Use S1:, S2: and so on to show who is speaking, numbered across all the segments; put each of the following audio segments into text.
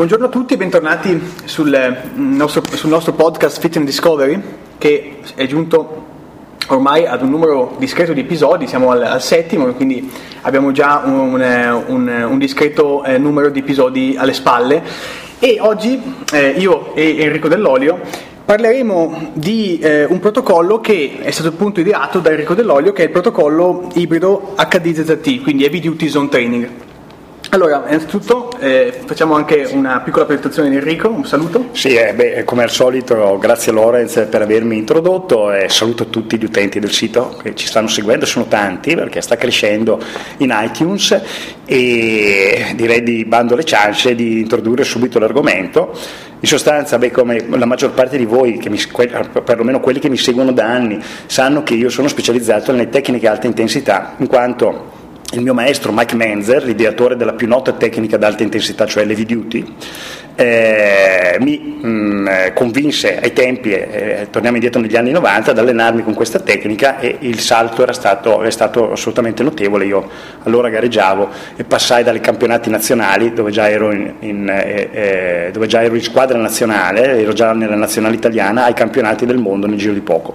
S1: Buongiorno a tutti e bentornati sul mm, nostro, sul nostro, podcast Fit and Discovery che è giunto ormai ad un numero discreto di episodi, siamo al, al settimo, quindi abbiamo già un, un, un discreto eh, numero di episodi alle spalle e oggi eh, io e Enrico Dell'Olio parleremo di eh, un protocollo che è stato appunto ideato da Enrico Dell'Olio che è il protocollo ibrido HDZT, quindi Heavy Duty Zone Training. Allora, innanzitutto eh, facciamo anche una piccola presentazione di Enrico, un saluto.
S2: Sì, eh, beh, come al solito grazie Lorenz per avermi introdotto e saluto tutti gli utenti del sito che ci stanno seguendo, sono tanti perché sta crescendo in iTunes e direi di bando le ciance di introdurre subito l'argomento. In sostanza, beh, come la maggior parte di voi, mi, perlomeno quelli che mi seguono da anni, sanno che io sono specializzato nelle tecniche alta intensità, in quanto il mio maestro Mike Menzer, l'ideatore della più nota tecnica ad alta intensità, cioè l'heavy duty, eh, mi mh, mm, convinse ai tempi, eh, torniamo indietro negli anni 90, ad allenarmi con questa tecnica e il salto era stato, è stato assolutamente notevole. Io allora gareggiavo e passai dai campionati nazionali, dove già ero in, in, eh, eh, dove già ero in squadra nazionale, ero già nella nazionale italiana, ai campionati del mondo nel giro di poco.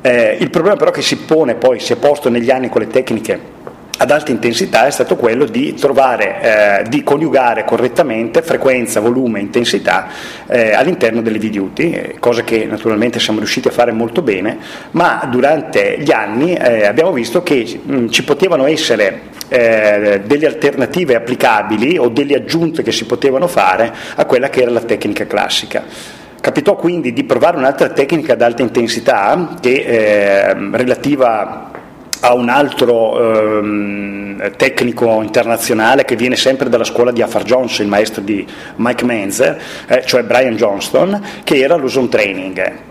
S2: Eh, il problema però che si pone poi, si è posto negli anni con le tecniche ad alta intensità è stato quello di trovare, eh, di coniugare correttamente frequenza, volume e intensità eh, all'interno delle videoduty, eh, cosa che naturalmente siamo riusciti a fare molto bene, ma durante gli anni eh, abbiamo visto che mh, mm, ci potevano essere eh, delle alternative applicabili o delle aggiunte che si potevano fare a quella che era la tecnica classica. Capitò quindi di provare un'altra tecnica ad alta intensità che eh, relativa a un altro ehm, tecnico internazionale che viene sempre dalla scuola di Afar Jones, il maestro di Mike Menzer, eh, cioè Brian Johnston, che era l'ozone training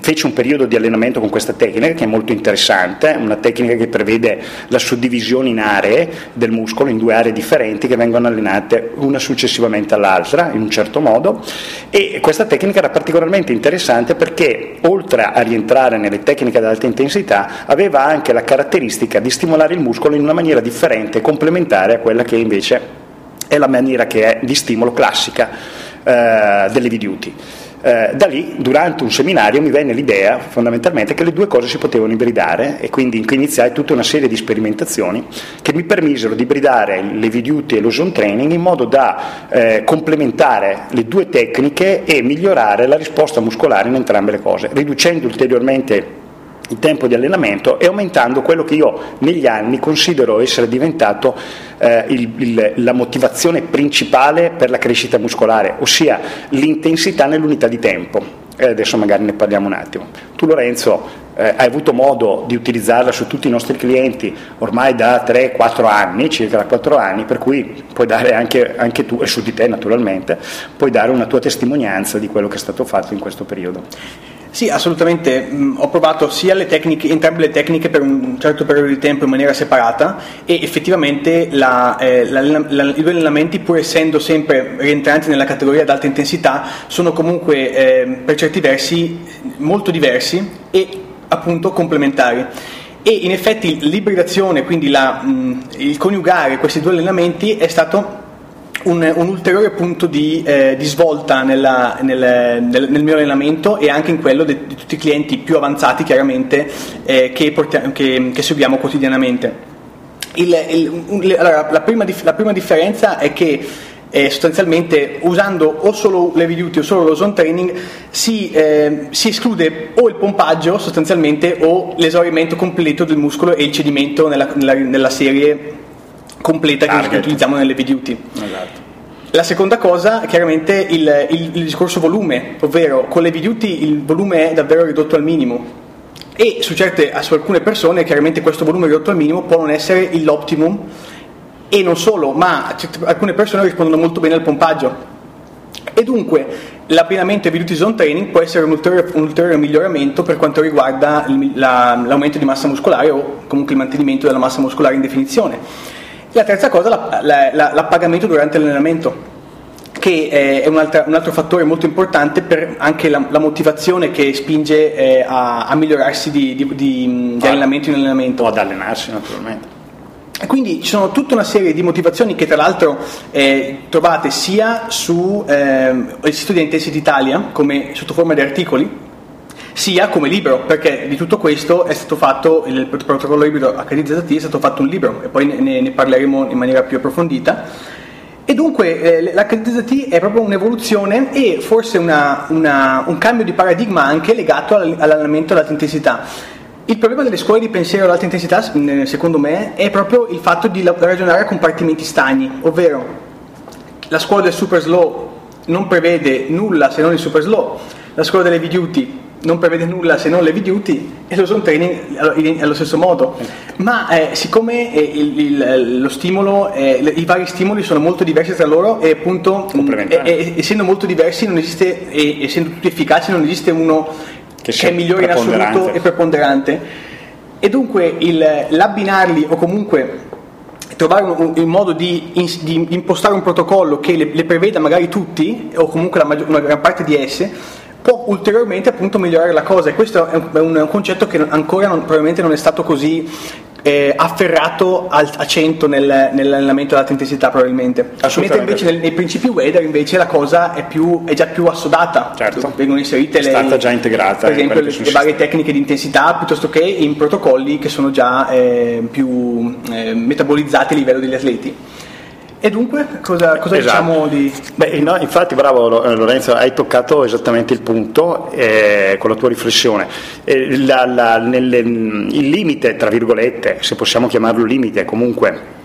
S2: fece un periodo di allenamento con questa tecnica che è molto interessante, una tecnica che prevede la suddivisione in aree del muscolo, in due aree differenti che vengono allenate una successivamente all'altra in un certo modo e questa tecnica era particolarmente interessante perché oltre a rientrare nelle tecniche ad alta intensità aveva anche la caratteristica di stimolare il muscolo in una maniera differente e complementare a quella che invece è la maniera che è di stimolo classica eh, delle videoduty. Eh, da lì, durante un seminario, mi venne l'idea fondamentalmente che le due cose si potevano ibridare e quindi iniziai tutta una serie di sperimentazioni che mi permisero di ibridare le videoduty e lo zone training in modo da eh, complementare le due tecniche e migliorare la risposta muscolare in entrambe le cose, riducendo ulteriormente il tempo di allenamento e aumentando quello che io negli anni considero essere diventato eh, il, il, la motivazione principale per la crescita muscolare, ossia l'intensità nell'unità di tempo. E adesso magari ne parliamo un attimo. Tu Lorenzo eh, hai avuto modo di utilizzarla su tutti i nostri clienti ormai da 3-4 anni, circa 4 anni, per cui puoi dare anche, anche tu, e su di te naturalmente, puoi dare una tua testimonianza di quello che è stato fatto in questo periodo.
S1: Sì, assolutamente. Mm, ho provato sia le tecniche, entrambe le tecniche per un certo periodo di tempo in maniera separata e effettivamente la, eh, la, la, i due allenamenti, pur essendo sempre rientranti nella categoria ad alta intensità, sono comunque eh, per certi versi molto diversi e appunto complementari. E in effetti l'ibridazione, quindi mh, mm, il coniugare questi due allenamenti è stato un, un, ulteriore punto di, eh, di svolta nella, nel, nel, nel, mio allenamento e anche in quello di, di tutti i clienti più avanzati chiaramente eh, che, portiamo, che, che, seguiamo quotidianamente. Il, il, allora, la, prima, la, prima, differenza è che eh, sostanzialmente usando o solo le duty o solo lo zone training si, eh, si, esclude o il pompaggio sostanzialmente o l'esaurimento completo del muscolo e il cedimento nella, nella, nella serie completa che, che utilizziamo nelle videoduty. Esatto. La seconda cosa, chiaramente, il, il, il discorso volume, ovvero con le videoduty il volume è davvero ridotto al minimo e su, certe, su alcune persone chiaramente questo volume ridotto al minimo può non essere l'optimum e non solo, ma alcune persone rispondono molto bene al pompaggio e dunque l'abbinamento ai Beauty Zone Training può essere un ulteriore, un ulteriore miglioramento per quanto riguarda la, l'aumento di massa muscolare o comunque il mantenimento della massa muscolare in definizione. La terza cosa è la, la, l'appagamento durante l'allenamento che è un altro, un altro, fattore molto importante per anche la, la motivazione che spinge eh, a, a, migliorarsi di, di, di, di, allenamento in allenamento.
S2: O ad allenarsi naturalmente.
S1: quindi ci sono tutta una serie di motivazioni che tra l'altro eh, trovate sia sul eh, sito di Intensity Italia come sotto forma di articoli, sia come libro, perché di tutto questo è stato fatto, il protocollo ibrido HDZT è stato fatto un libro e poi ne, ne parleremo in maniera più approfondita. E dunque eh, l'HDZT è proprio un'evoluzione e forse una, una, un cambio di paradigma anche legato all'allenamento all'alta intensità. Il problema delle scuole di pensiero all'alta intensità, secondo me, è proprio il fatto di ragionare a compartimenti stagni, ovvero la scuola del super slow non prevede nulla se non il super slow, la scuola delle duty non prevede nulla se non le duty e lo zone training allo stesso modo. Ma eh, siccome eh, il, il, lo stimolo, eh, i vari stimoli sono molto diversi tra loro e appunto mh, e, essendo molto diversi non esiste, e essendo tutti efficaci non esiste uno che, che è migliore in assoluto e preponderante. E dunque il, l'abbinarli o comunque trovare un, un modo di, in, di, impostare un protocollo che le, le, preveda magari tutti o comunque maggior, una gran parte di esse può ulteriormente appunto migliorare la cosa. E questo è un, è un concetto che ancora non, probabilmente non è stato così eh, afferrato al, a 100 nel, nell'allenamento ad alta intensità probabilmente mentre invece nei, nei, principi weather invece la cosa è, più, è già più assodata.
S2: Certo.
S1: vengono inserite
S2: è stata già integrata
S1: per esempio le, le varie tecniche di intensità piuttosto che in protocolli che sono già eh, più eh, metabolizzati a livello degli atleti e dunque cosa, cosa esatto. diciamo di...
S2: Beh, no, infatti bravo eh, Lorenzo, hai toccato esattamente il punto eh, con la tua riflessione. Eh, la, la, nelle, il limite, tra virgolette, se possiamo chiamarlo limite, comunque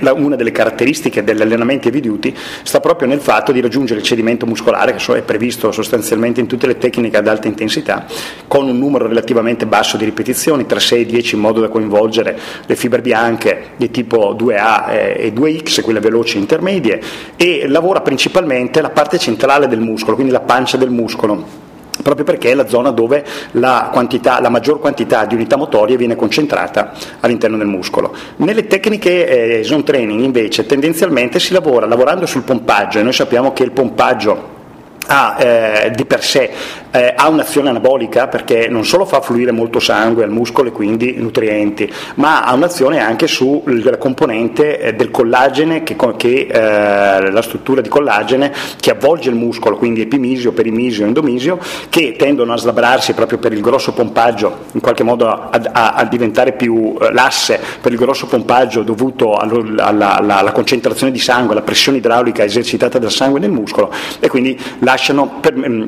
S2: la, una delle caratteristiche degli allenamenti heavy duty sta proprio nel fatto di raggiungere il cedimento muscolare, che è previsto sostanzialmente in tutte le tecniche ad alta intensità, con un numero relativamente basso di ripetizioni, tra 6 e 10, in modo da coinvolgere le fibre bianche di tipo 2A eh, e 2X, quelle veloci intermedie, e lavora principalmente la parte centrale del muscolo, quindi la pancia del muscolo proprio perché è la zona dove la, quantità, la, maggior quantità di unità motorie viene concentrata all'interno del muscolo. Nelle tecniche eh, zone training invece tendenzialmente si lavora lavorando sul pompaggio e noi sappiamo che il pompaggio ha eh, di per sé eh, ha un'azione anabolica perché non solo fa fluire molto sangue al muscolo e quindi nutrienti, ma ha un'azione anche sulla componente eh, del collagene, che, che eh, la struttura di collagene che avvolge il muscolo, quindi epimisio, perimisio, endomisio, che tendono a slabrarsi proprio per il grosso pompaggio, in qualche modo a, a, a diventare più eh, l'asse per il grosso pompaggio dovuto alla, alla, alla, concentrazione di sangue, alla pressione idraulica esercitata dal sangue nel muscolo e quindi lasciano per, in,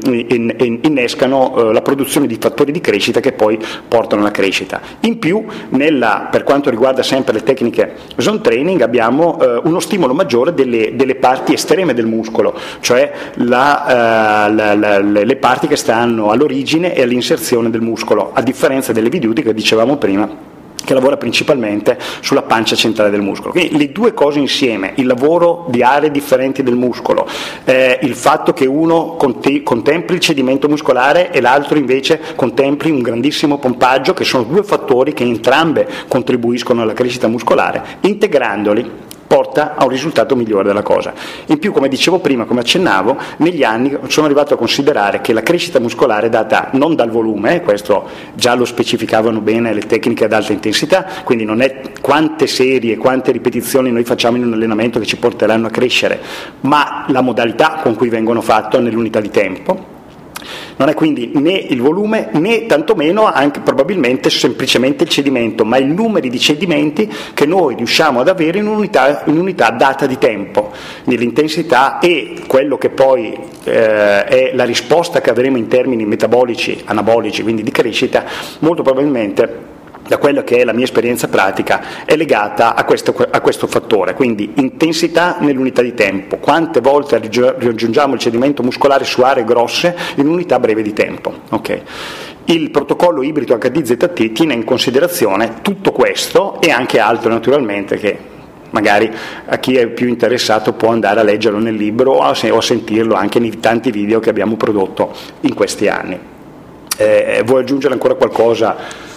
S2: in, in innescano eh, la produzione di fattori di crescita che poi portano alla crescita. In più, nella, per quanto riguarda sempre le tecniche zone training, abbiamo eh, uno stimolo maggiore delle, delle, parti estreme del muscolo, cioè la, eh, la, la, le parti che stanno all'origine e all'inserzione del muscolo, a differenza delle videute che dicevamo prima che lavora principalmente sulla pancia centrale del muscolo. Quindi le due cose insieme, il lavoro di aree differenti del muscolo, eh, il fatto che uno conti- contempli il cedimento muscolare e l'altro invece contempli un grandissimo pompaggio, che sono due fattori che entrambe contribuiscono alla crescita muscolare, integrandoli porta a un risultato migliore della cosa. In più, come dicevo prima, come accennavo, negli anni sono arrivato a considerare che la crescita muscolare è data non dal volume, questo già lo specificavano bene le tecniche ad alta intensità, quindi non è quante serie, quante ripetizioni noi facciamo in un allenamento che ci porteranno a crescere, ma la modalità con cui vengono fatte nell'unità di tempo non è quindi né il volume né tantomeno anche probabilmente semplicemente il cedimento, ma il numero di cedimenti che noi riusciamo ad avere in unità, in unità data di tempo, nell'intensità e quello che poi eh, è la risposta che avremo in termini metabolici, anabolici, quindi di crescita, molto probabilmente da quella che è la mia esperienza pratica, è legata a questo, a questo fattore, quindi intensità nell'unità di tempo, quante volte raggiungiamo il cedimento muscolare su aree grosse in unità breve di tempo. Okay. Il protocollo ibrido HDZT tiene in considerazione tutto questo e anche altro naturalmente che magari a chi è più interessato può andare a leggerlo nel libro o a sentirlo anche nei tanti video che abbiamo prodotto in questi anni. Eh, vuoi aggiungere ancora qualcosa?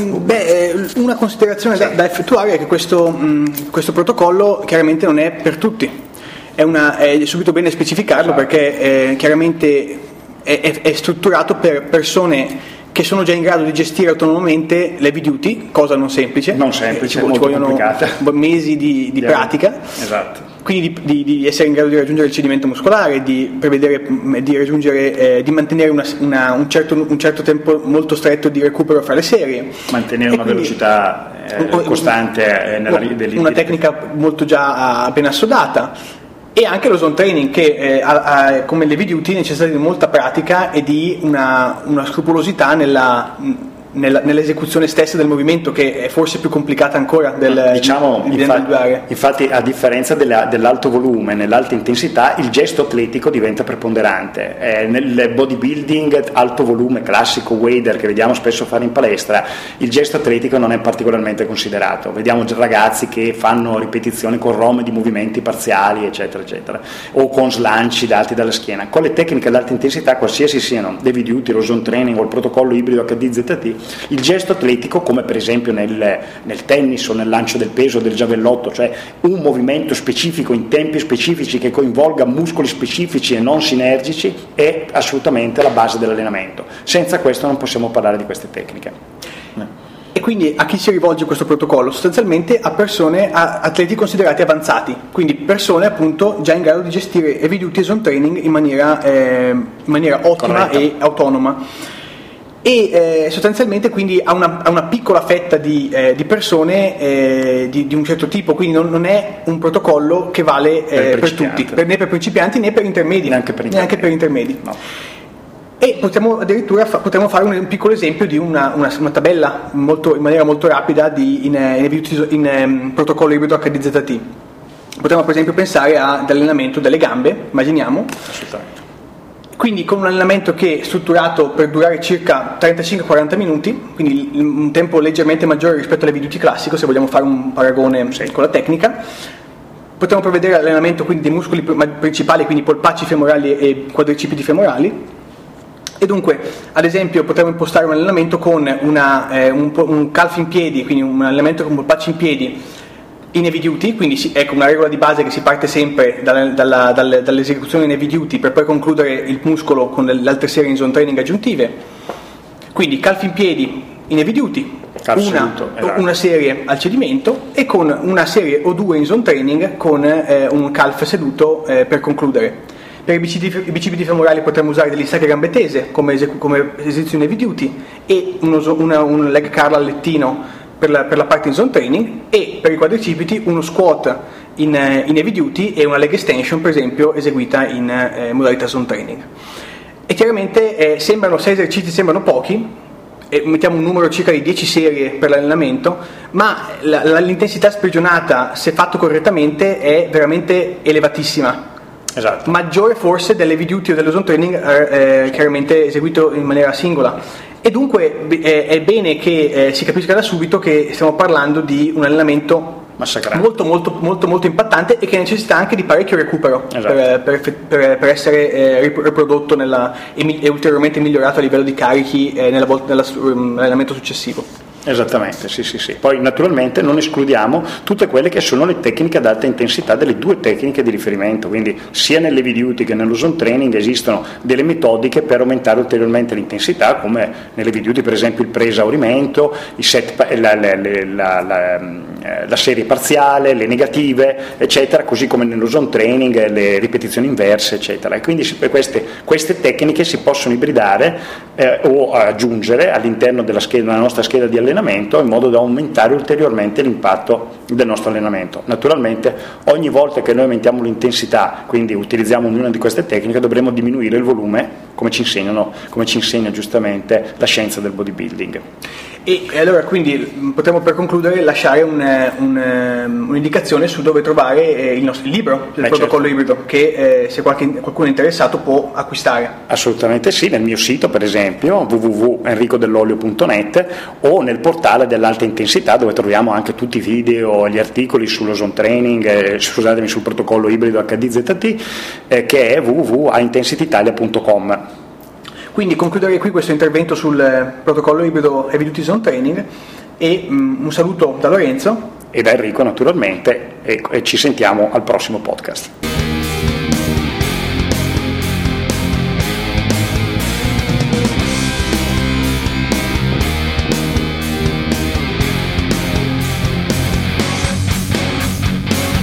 S1: Mm, beh, eh, una considerazione sì. da, da, effettuare è che questo, mh, mm, questo, protocollo chiaramente non è per tutti. È, una, è subito bene specificarlo esatto. perché eh, chiaramente è, è, è, strutturato per persone che sono già in grado di gestire autonomamente l'heavy duty, cosa non semplice.
S2: Non semplice,
S1: eh, ci,
S2: molto
S1: ci vogliono
S2: complicata.
S1: mesi di, di pratica.
S2: Esatto.
S1: Quindi di, di, di, essere in grado di raggiungere il cedimento muscolare, di prevedere, di, raggiungere, eh, di mantenere una, una, un, certo, un, certo, tempo molto stretto di recupero fra le serie.
S2: Mantenere e una quindi, velocità eh, costante eh, nella.
S1: Una tecnica molto già ben assodata e anche lo zone training che eh, ha, ha, come le video duty necessita di molta pratica e di una, una scrupolosità nella nella, nell'esecuzione stessa del movimento che è forse più complicata ancora del,
S2: diciamo, di, di infatti, infatti, a differenza della, dell'alto volume nell'alta intensità il gesto atletico diventa preponderante. Eh, nel bodybuilding alto volume classico wader che vediamo spesso fare in palestra il gesto atletico non è particolarmente considerato. Vediamo ragazzi che fanno ripetizioni con rome di movimenti parziali eccetera eccetera o con slanci dati dalla schiena. Con le tecniche ad alta intensità qualsiasi siano David Duty, lo zone training o il protocollo ibrido HDZT il gesto atletico, come per esempio nel, nel tennis o nel lancio del peso o del giavellotto, cioè un movimento specifico in tempi specifici che coinvolga muscoli specifici e non sinergici, è assolutamente la base dell'allenamento. Senza questo non possiamo parlare di queste tecniche.
S1: E quindi a chi si rivolge questo protocollo? Sostanzialmente a persone, a atleti considerati avanzati, quindi persone appunto già in grado di gestire heavy duty zone training in maniera, eh, in maniera ottima Corretta. e autonoma e eh, sostanzialmente quindi ha una, ha una piccola fetta di, eh, di persone eh, di, di, un certo tipo, quindi non, non, è un protocollo che vale per, eh, per tutti, per, né per principianti né per intermedi.
S2: Neanche per intermedi.
S1: Neanche per intermedi. No. E potremmo addirittura fa, potremmo fare un, un, piccolo esempio di una, una, una tabella molto, in maniera molto rapida di, in, in, in, in um, protocollo ibrido HDZT. Potremmo per esempio pensare all'allenamento delle gambe, immaginiamo.
S2: Assolutamente
S1: quindi con un allenamento che è strutturato per durare circa 35-40 minuti, quindi un tempo leggermente maggiore rispetto all'eviduti classico, se vogliamo fare un paragone sì. con la tecnica. Potremmo prevedere l'allenamento quindi dei muscoli principali, quindi polpacci femorali e quadricipiti femorali. E dunque, ad esempio, potremmo impostare un allenamento con una, eh, un, un calf in piedi, quindi un allenamento con polpacci in piedi in heavy duty, quindi si, ecco una regola di base che si parte sempre dalla, dalla, dalla, dall'esecuzione in heavy duty per poi concludere il muscolo con le, altre serie in zone training aggiuntive. Quindi calfi in piedi in heavy duty, una, esatto. una, serie al cedimento e con una serie o due in zone training con eh, un calf seduto eh, per concludere. Per i bicipiti, femorali potremmo usare degli sacri gambe tese come, esecu- come esercizio in heavy duty e uno, una, un leg curl al lettino per la, per la parte in zone training e per i quadricipiti uno squat in, eh, in heavy duty e una leg extension per esempio eseguita in eh, modalità zone training. E chiaramente eh, sembrano, sei esercizi sembrano pochi, e mettiamo un numero circa di 10 serie per l'allenamento, ma la, la, l'intensità sprigionata, se fatto correttamente, è veramente elevatissima.
S2: Esatto.
S1: Maggiore forse delle duty o dello zone training eh, eh, chiaramente eseguito in maniera singola. E dunque eh, è bene che eh, si capisca da subito che stiamo parlando di un allenamento molto, molto, molto, molto impattante e che necessita anche di parecchio recupero esatto. per, per, per, per, essere eh, riprodotto nella, e, e, ulteriormente migliorato a livello di carichi eh, nell'allenamento successivo.
S2: Esattamente, sì, sì, sì. Poi naturalmente non escludiamo tutte quelle che sono le tecniche ad alta intensità delle due tecniche di riferimento, quindi sia nelle duty che nello zone training esistono delle metodiche per aumentare ulteriormente l'intensità, come nelle duty per esempio il pre-esaurimento, la, la, la, eh, la, serie parziale, le negative, eccetera, così come nello zone training le ripetizioni inverse, eccetera. E quindi queste, queste tecniche si possono ibridare eh, o aggiungere all'interno della, scheda, della nostra scheda di allenamento allenamento in modo da aumentare ulteriormente l'impatto del nostro allenamento. Naturalmente ogni volta che noi aumentiamo l'intensità, quindi utilizziamo ognuna di queste tecniche, dovremo diminuire il volume come ci, come ci insegna giustamente la scienza del bodybuilding.
S1: E, e allora quindi potremmo per concludere lasciare un, un, ehm, un'indicazione su dove trovare eh, il nostro libro del Beh, protocollo certo. ibrido che eh, se qualche, qualcuno è interessato può acquistare.
S2: Assolutamente sì, nel mio sito per esempio www.enricodell'olio.net o nel portale dell'alta intensità dove troviamo anche tutti i video, gli articoli sullo zone training, eh, scusatemi sul protocollo ibrido HDZT eh, che è www.intensititalia.com.
S1: Quindi concluderei qui questo intervento sul eh, protocollo ibrido Duty Zone Training e um, un saluto da Lorenzo
S2: e da Enrico naturalmente e, e ci sentiamo al prossimo podcast.